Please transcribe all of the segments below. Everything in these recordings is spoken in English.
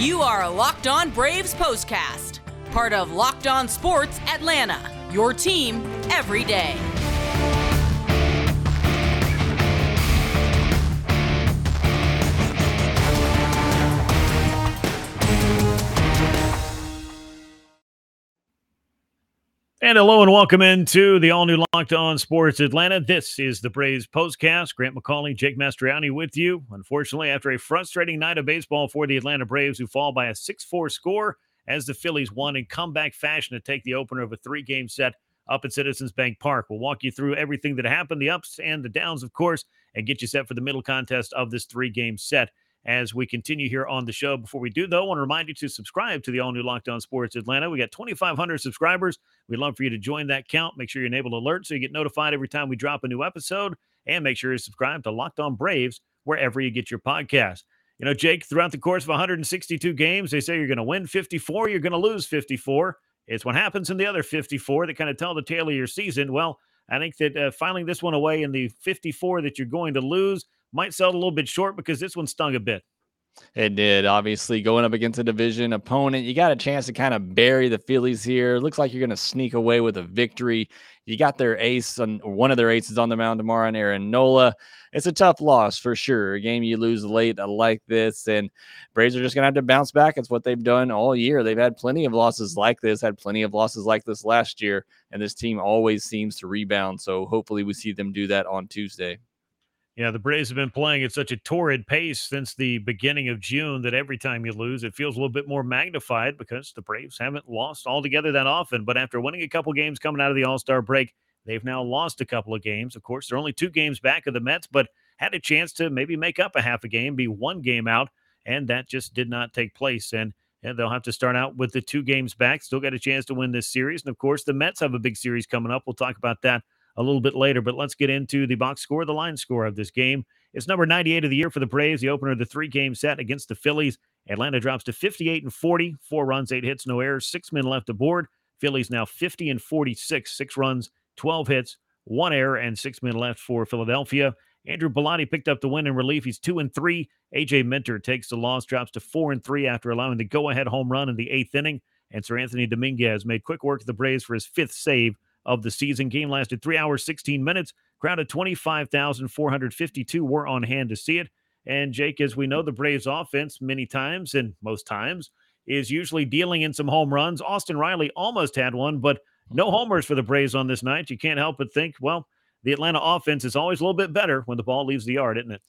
You are a Locked On Braves postcast, part of Locked On Sports Atlanta, your team every day. And hello and welcome into the all new Locked On Sports Atlanta. This is the Braves postcast. Grant McAuley, Jake Mastriani with you. Unfortunately, after a frustrating night of baseball for the Atlanta Braves, who fall by a 6 4 score as the Phillies won in comeback fashion to take the opener of a three game set up at Citizens Bank Park. We'll walk you through everything that happened, the ups and the downs, of course, and get you set for the middle contest of this three game set as we continue here on the show. Before we do, though, I want to remind you to subscribe to the all new Locked On Sports Atlanta. We got 2,500 subscribers. We'd love for you to join that count. Make sure you enable alerts so you get notified every time we drop a new episode. And make sure you subscribe to Locked On Braves wherever you get your podcast. You know, Jake, throughout the course of 162 games, they say you're going to win 54, you're going to lose 54. It's what happens in the other 54 that kind of tell the tale of your season. Well, I think that uh, filing this one away in the 54 that you're going to lose might sell a little bit short because this one stung a bit. It did. Obviously, going up against a division opponent, you got a chance to kind of bury the Phillies here. Looks like you're going to sneak away with a victory. You got their ace on one of their aces on the mound tomorrow, and Aaron Nola. It's a tough loss for sure. A game you lose late like this, and Braves are just going to have to bounce back. It's what they've done all year. They've had plenty of losses like this, had plenty of losses like this last year, and this team always seems to rebound. So hopefully, we see them do that on Tuesday. Yeah, the Braves have been playing at such a torrid pace since the beginning of June that every time you lose, it feels a little bit more magnified because the Braves haven't lost altogether that often. But after winning a couple games coming out of the All Star break, they've now lost a couple of games. Of course, they're only two games back of the Mets, but had a chance to maybe make up a half a game, be one game out, and that just did not take place. And, and they'll have to start out with the two games back. Still got a chance to win this series. And of course, the Mets have a big series coming up. We'll talk about that a little bit later. But let's get into the box score, the line score of this game. It's number 98 of the year for the Braves, the opener of the three game set against the Phillies. Atlanta drops to 58 and 40, four runs, eight hits, no errors, six men left aboard. Phillies now 50 and 46, six runs, 12 hits, one error, and six men left for Philadelphia. Andrew Bellatti picked up the win in relief. He's two and three. AJ Minter takes the loss, drops to four and three after allowing the go-ahead home run in the eighth inning. And Seranthony Dominguez made quick work of the Braves for his fifth save of the season. Game lasted three hours, 16 minutes. Crowd of 25,452 were on hand to see it. And Jake, as we know, the Braves offense many times and most times is usually dealing in some home runs. Austin Riley almost had one, but no homers for the Braves on this night. You can't help but think, well, the Atlanta offense is always a little bit better when the ball leaves the yard, isn't it?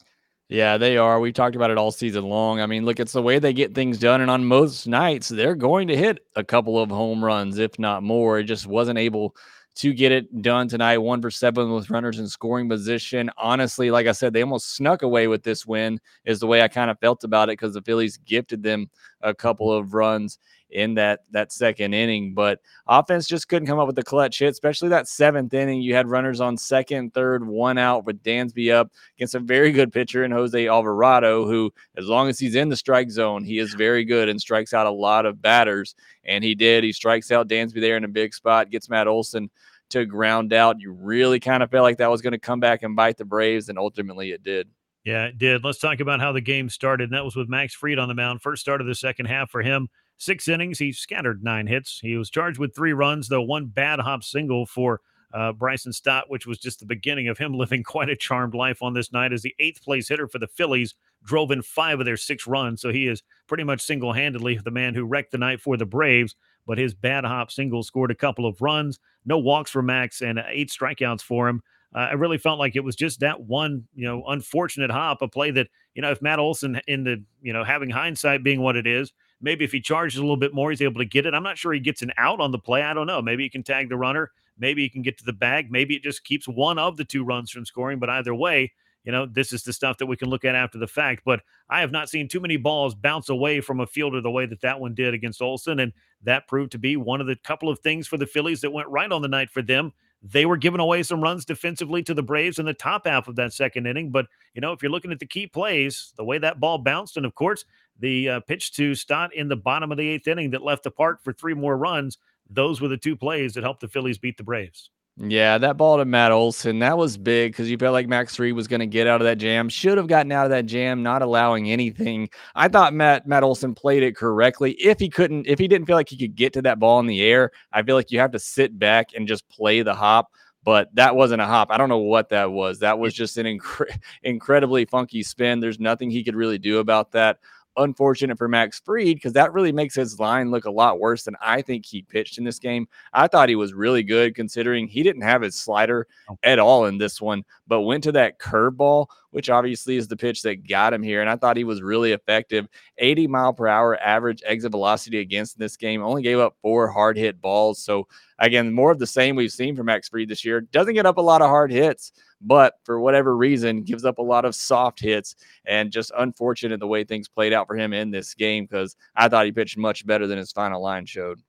Yeah, they are. We talked about it all season long. I mean, look, it's the way they get things done. And on most nights, they're going to hit a couple of home runs, if not more. It just wasn't able to get it done tonight. One for seven with runners in scoring position. Honestly, like I said, they almost snuck away with this win, is the way I kind of felt about it because the Phillies gifted them a couple of runs in that that second inning. But offense just couldn't come up with the clutch hit, especially that seventh inning. You had runners on second, third, one out with Dansby up against a very good pitcher in Jose Alvarado, who, as long as he's in the strike zone, he is very good and strikes out a lot of batters. And he did. He strikes out Dansby there in a big spot, gets Matt Olson to ground out. You really kind of felt like that was going to come back and bite the Braves, and ultimately it did. Yeah, it did. Let's talk about how the game started. And that was with Max Fried on the mound. First start of the second half for him. Six innings. He scattered nine hits. He was charged with three runs, though one bad hop single for uh, Bryson Stott, which was just the beginning of him living quite a charmed life on this night as the eighth place hitter for the Phillies drove in five of their six runs. So he is pretty much single handedly the man who wrecked the night for the Braves. But his bad hop single scored a couple of runs, no walks for Max, and eight strikeouts for him. Uh, I really felt like it was just that one, you know, unfortunate hop, a play that, you know, if Matt Olson, in the, you know, having hindsight being what it is, Maybe if he charges a little bit more, he's able to get it. I'm not sure he gets an out on the play. I don't know. Maybe he can tag the runner. Maybe he can get to the bag. Maybe it just keeps one of the two runs from scoring. But either way, you know, this is the stuff that we can look at after the fact. But I have not seen too many balls bounce away from a fielder the way that that one did against Olson. And that proved to be one of the couple of things for the Phillies that went right on the night for them. They were giving away some runs defensively to the Braves in the top half of that second inning. But, you know, if you're looking at the key plays, the way that ball bounced, and of course, the uh, pitch to Stott in the bottom of the eighth inning that left the park for three more runs, those were the two plays that helped the Phillies beat the Braves. Yeah, that ball to Matt Olson, that was big because you felt like Max Fried was going to get out of that jam. Should have gotten out of that jam, not allowing anything. I thought Matt Matt Olson played it correctly. If he couldn't, if he didn't feel like he could get to that ball in the air, I feel like you have to sit back and just play the hop. But that wasn't a hop. I don't know what that was. That was just an incre- incredibly funky spin. There's nothing he could really do about that unfortunate for Max Fried because that really makes his line look a lot worse than I think he pitched in this game. I thought he was really good considering he didn't have his slider oh. at all in this one, but went to that curveball, which obviously is the pitch that got him here. And I thought he was really effective. 80 mile per hour average exit velocity against this game, only gave up four hard hit balls. So, again, more of the same we've seen from Max Fried this year. Doesn't get up a lot of hard hits but for whatever reason, gives up a lot of soft hits and just unfortunate the way things played out for him in this game because I thought he pitched much better than his final line showed.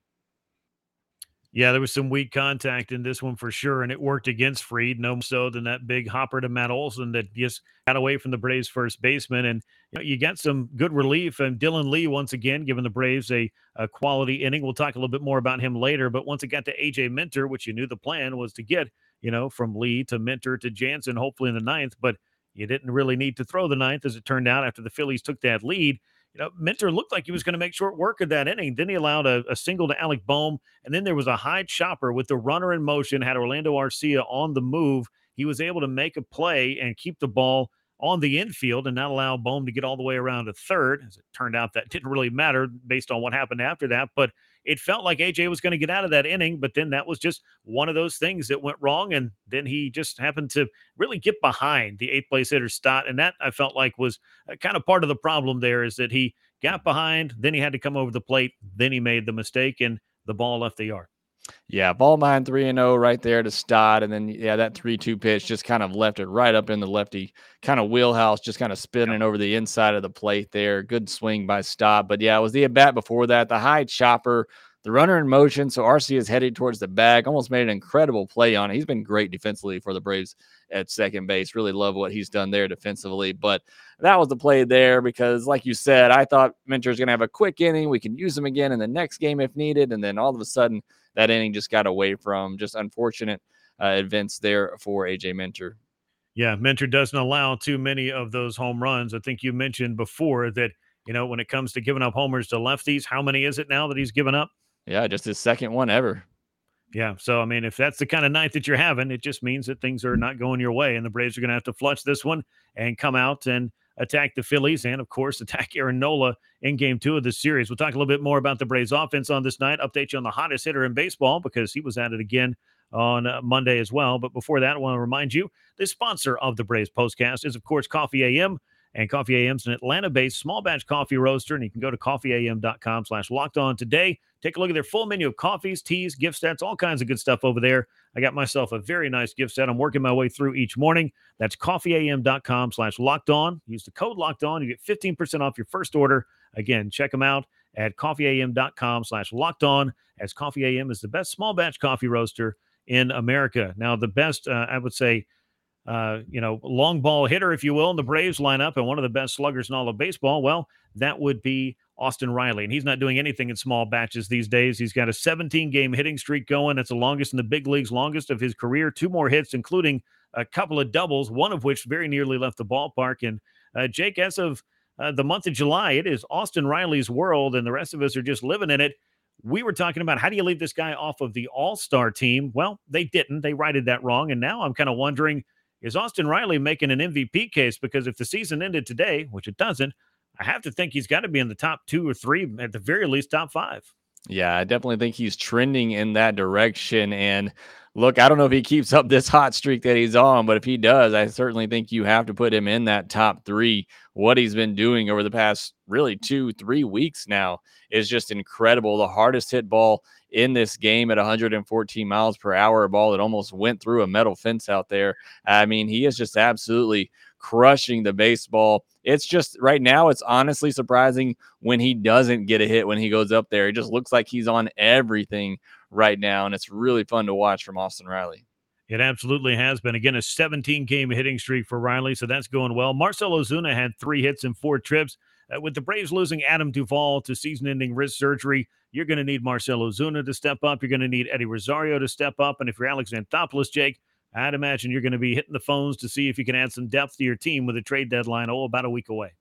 Yeah, there was some weak contact in this one for sure, and it worked against Fried, no more so than that big hopper to Matt Olson that just got away from the Braves first baseman. And you, know, you got some good relief. And Dylan Lee, once again, giving the Braves a, a quality inning. We'll talk a little bit more about him later. But once it got to AJ Minter, which you knew the plan was to get you know, from Lee to Minter to Jansen, hopefully in the ninth. But you didn't really need to throw the ninth, as it turned out, after the Phillies took that lead. You know, Minter looked like he was going to make short work of that inning. Then he allowed a, a, single to Alec Bohm, and then there was a high chopper with the runner in motion, had Orlando Arcia on the move. He was able to make a play and keep the ball on the infield and not allow Bohm to get all the way around to third. As it turned out, that didn't really matter based on what happened after that. But it felt like AJ was going to get out of that inning, but then that was just one of those things that went wrong. And then he just happened to really get behind the eighth place hitter Stott. And that I felt like was uh, kind of part of the problem there is that he got behind, then he had to come over the plate, then he made the mistake, and the ball left the yard. Yeah, ball nine, 3 and 0 right there to Stott. And then, yeah, that 3 2 pitch just kind of left it right up in the lefty kind of wheelhouse, just kind of spinning over the inside of the plate there. Good swing by Stott. But yeah, it was the at bat before that. The high chopper, the runner in motion. So Arcia is headed towards the bag. Almost made an incredible play on it. He's been great defensively for the Braves at second base. Really love what he's done there defensively. But that was the play there because, like you said, I thought Minter's going to have a quick inning. We can use him again in the next game if needed. And then all of a sudden, that inning just got away from just unfortunate uh, events there for AJ Minter. Yeah, Minter doesn't allow too many of those home runs. I think you mentioned before that, you know, when it comes to giving up homers to lefties, how many is it now that he's given up? Yeah, just his second one ever. Yeah. So, I mean, if that's the kind of night that you're having, it just means that things are not going your way. And the Braves are going to have to flush this one and come out and attack the Phillies and, of course, attack Aaron Nola in game two of the series. We'll talk a little bit more about the Braves offense on this night, update you on the hottest hitter in baseball because he was at it again on uh, Monday as well. But before that, I want to remind you the sponsor of the Braves postcast is, of course, Coffee AM. And Coffee AM is an Atlanta-based small batch coffee roaster, and you can go to coffeeam.com slash locked on today. Take a look at their full menu of coffees, teas, gift sets, all kinds of good stuff over there. I got myself a very nice gift set. I'm working my way through each morning. That's coffeeam.com slash locked on. Use the code locked on. You get 15% off your first order. Again, check them out at coffeeam.com slash locked on as Coffee AM is the best small batch coffee roaster in America. Now, the best, uh, I would say, uh, you know, long ball hitter, if you will, in the Braves lineup and one of the best sluggers in all of baseball, well, that would be Austin Riley. And he's not doing anything in small batches these days. He's got a 17 game hitting streak going. That's the longest in the big leagues, longest of his career. Two more hits, including a couple of doubles, one of which very nearly left the ballpark. And uh, Jake, as of uh, the month of July, it is Austin Riley's world, and the rest of us are just living in it. We were talking about how do you leave this guy off of the All Star team? Well, they didn't. They righted that wrong. And now I'm kind of wondering is Austin Riley making an MVP case? Because if the season ended today, which it doesn't, I have to think he's got to be in the top two or three, at the very least, top five. Yeah, I definitely think he's trending in that direction. And look, I don't know if he keeps up this hot streak that he's on, but if he does, I certainly think you have to put him in that top three. What he's been doing over the past really two, three weeks now is just incredible. The hardest hit ball in this game at 114 miles per hour, a ball that almost went through a metal fence out there. I mean, he is just absolutely crushing the baseball. It's just right now, it's honestly surprising when he doesn't get a hit when he goes up there. It just looks like he's on everything right now. And it's really fun to watch from Austin Riley. It absolutely has been. Again, a 17 game hitting streak for Riley, so that's going well. Marcell Ozuna had three hits and four trips. Uh, with the Braves losing Adam Duvall to season ending wrist surgery, you're going to need Marcell Ozuna to step up. You're going to need Eddie Rosario to step up. And if you're Alex Anthopoulos, Jake, I'd imagine you're going to be hitting the phones to see if you can add some depth to your team with a trade deadline, oh, about a week away.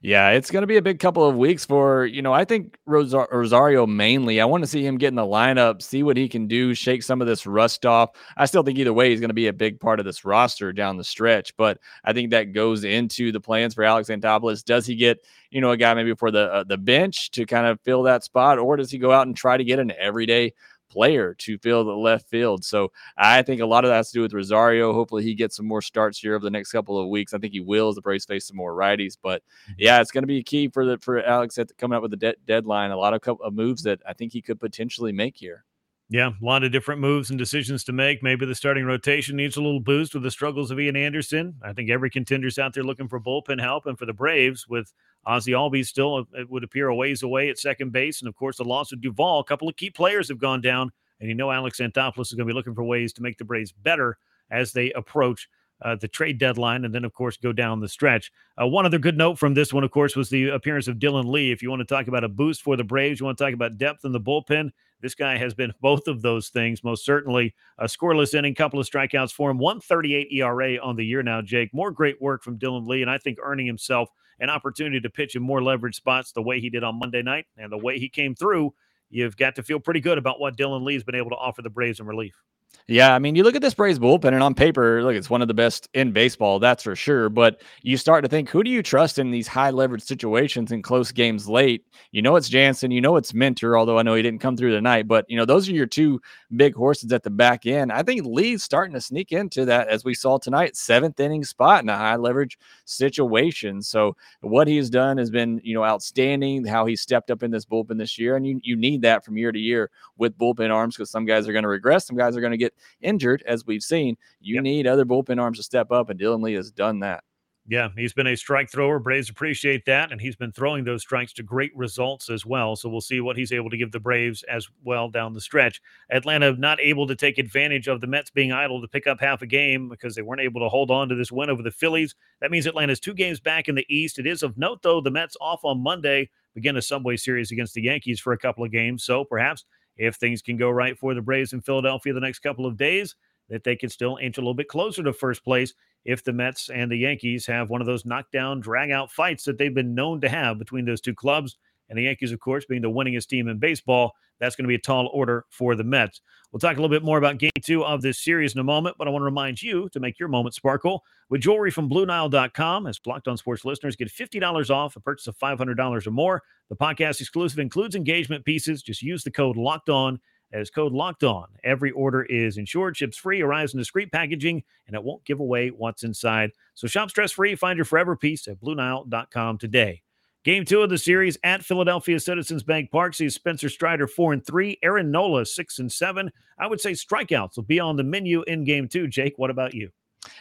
Yeah, it's going to be a big couple of weeks for, you know, I think Rosario mainly. I want to see him get in the lineup, see what he can do, shake some of this rust off. I still think either way, he's going to be a big part of this roster down the stretch, but I think that goes into the plans for Alex Anthopoulos. Does he get, you know, a guy maybe for the uh, the bench to kind of fill that spot, or does he go out and try to get an everyday player to fill the left field. So I think a lot of that has to do with Rosario. Hopefully he gets some more starts here over the next couple of weeks. I think he will as the Braves face some more righties. But mm-hmm. yeah, it's going to be key for the for Alex at coming up with the de- deadline. A lot of, couple of moves that I think he could potentially make here. Yeah, a lot of different moves and decisions to make. Maybe the starting rotation needs a little boost with the struggles of Ian Anderson. I think every contender's out there looking for bullpen help. And for the Braves, with Ozzy Albies still, uh, it would appear, a ways away at second base. And of course, the loss of Duvall, a couple of key players have gone down. And you know, Alex Anthopoulos is going to be looking for ways to make the Braves better as they approach uh, the trade deadline, and then, of course, go down the stretch. Uh, one other good note from this one, of course, was the appearance of Dylan Lee. If you want to talk about a boost for the Braves, you want to talk about depth in the bullpen, this guy has been both of those things, most certainly. A scoreless inning, couple of strikeouts for him, 138 ERA on the year now, Jake. More great work from Dylan Lee, and I think earning himself an opportunity to pitch in more leverage spots the way he did on Monday night and the way he came through. You've got to feel pretty good about what Dylan Lee's been able to offer the Braves in relief. Yeah, I mean, you look at this Braves bullpen, and on paper, look, it's one of the best in baseball, that's for sure. But you start to think, who do you trust in these high leverage situations in close games late? You know, it's Jansen, you know, it's Minter, although I know he didn't come through tonight. But, you know, those are your two big horses at the back end. I think Lee's starting to sneak into that, as we saw tonight, seventh inning spot in a high leverage situation. So, what he's done has been, you know, outstanding, how he stepped up in this bullpen this year. And you, you need that from year to year with bullpen arms because some guys are going to regress, some guys are going to get injured, as we've seen. You yep. need other bullpen arms to step up, and Dylan Lee has done that. Yeah, he's been a strike thrower. Braves appreciate that, and he's been throwing those strikes to great results as well. So we'll see what he's able to give the Braves as well down the stretch. Atlanta not able to take advantage of the Mets being idle to pick up half a game because they weren't able to hold on to this win over the Phillies. That means Atlanta's two games back in the East. It is of note, though, the Mets off on Monday begin a Subway Series against the Yankees for a couple of games. So perhaps if things can go right for the Braves in Philadelphia the next couple of days, that they could still inch a little bit closer to first place if the Mets and the Yankees have one of those knockdown, drag out fights that they've been known to have between those two clubs. And the Yankees, of course, being the winningest team in baseball, that's going to be a tall order for the Mets. We'll talk a little bit more about game two of this series in a moment, but I want to remind you to make your moment sparkle with jewelry from BlueNile.com. As Locked On Sports listeners get $50 off a purchase of $500 or more. The podcast exclusive includes engagement pieces. Just use the code Locked On as code locked on. Every order is insured, ships free, arrives in discreet packaging, and it won't give away what's inside. So shop stress free, find your forever piece at BlueNile.com today. Game two of the series at Philadelphia Citizens Bank Park sees Spencer Strider four and three, Aaron Nola six and seven. I would say strikeouts will be on the menu in game two. Jake, what about you?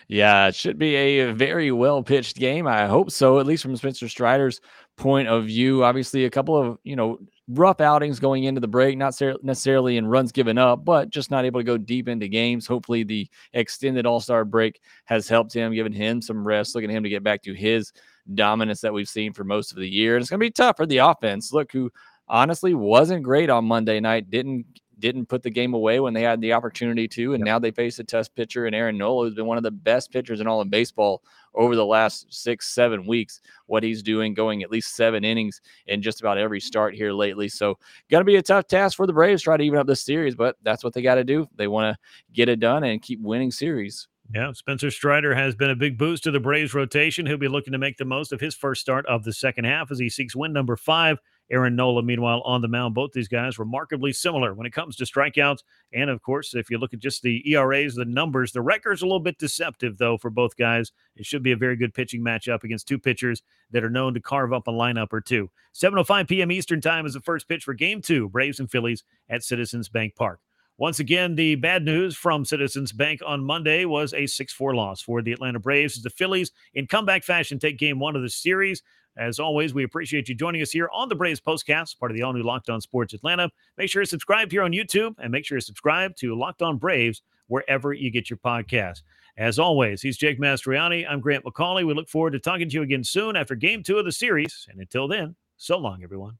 Yeah, it should be a very well pitched game. I hope so, at least from Spencer Strider's point of view. Obviously, a couple of you know rough outings going into the break, not necessarily in runs given up, but just not able to go deep into games. Hopefully, the extended All Star break has helped him, given him some rest, looking at him to get back to his dominance that we've seen for most of the year. And it's going to be tough for the offense. Look, who honestly wasn't great on Monday night, didn't didn't put the game away when they had the opportunity to, and yep. now they face a test pitcher and Aaron Nola, who's been one of the best pitchers in all of baseball over the last six, seven weeks. What he's doing, going at least seven innings in just about every start here lately. So, going to be a tough task for the Braves try to even up this series, but that's what they got to do. They want to get it done and keep winning series. Yeah, Spencer Strider has been a big boost to the Braves rotation. He'll be looking to make the most of his first start of the second half as he seeks win number five Aaron Nola, meanwhile, on the mound. Both these guys remarkably similar when it comes to strikeouts. And of course, if you look at just the ERAs, the numbers, the record's a little bit deceptive, though, for both guys. It should be a very good pitching matchup against two pitchers that are known to carve up a lineup or two. 7.05 p.m. Eastern Time is the first pitch for game two, Braves and Phillies at Citizens Bank Park. Once again, the bad news from Citizens Bank on Monday was a 6 4 loss for the Atlanta Braves as the Phillies, in comeback fashion, take game one of the series. As always, we appreciate you joining us here on the Braves Postcast, part of the all new Locked On Sports Atlanta. Make sure you subscribe here on YouTube and make sure you subscribe to Locked On Braves wherever you get your podcast. As always, he's Jake Mastriani. I'm Grant McAuley. We look forward to talking to you again soon after game two of the series. And until then, so long, everyone.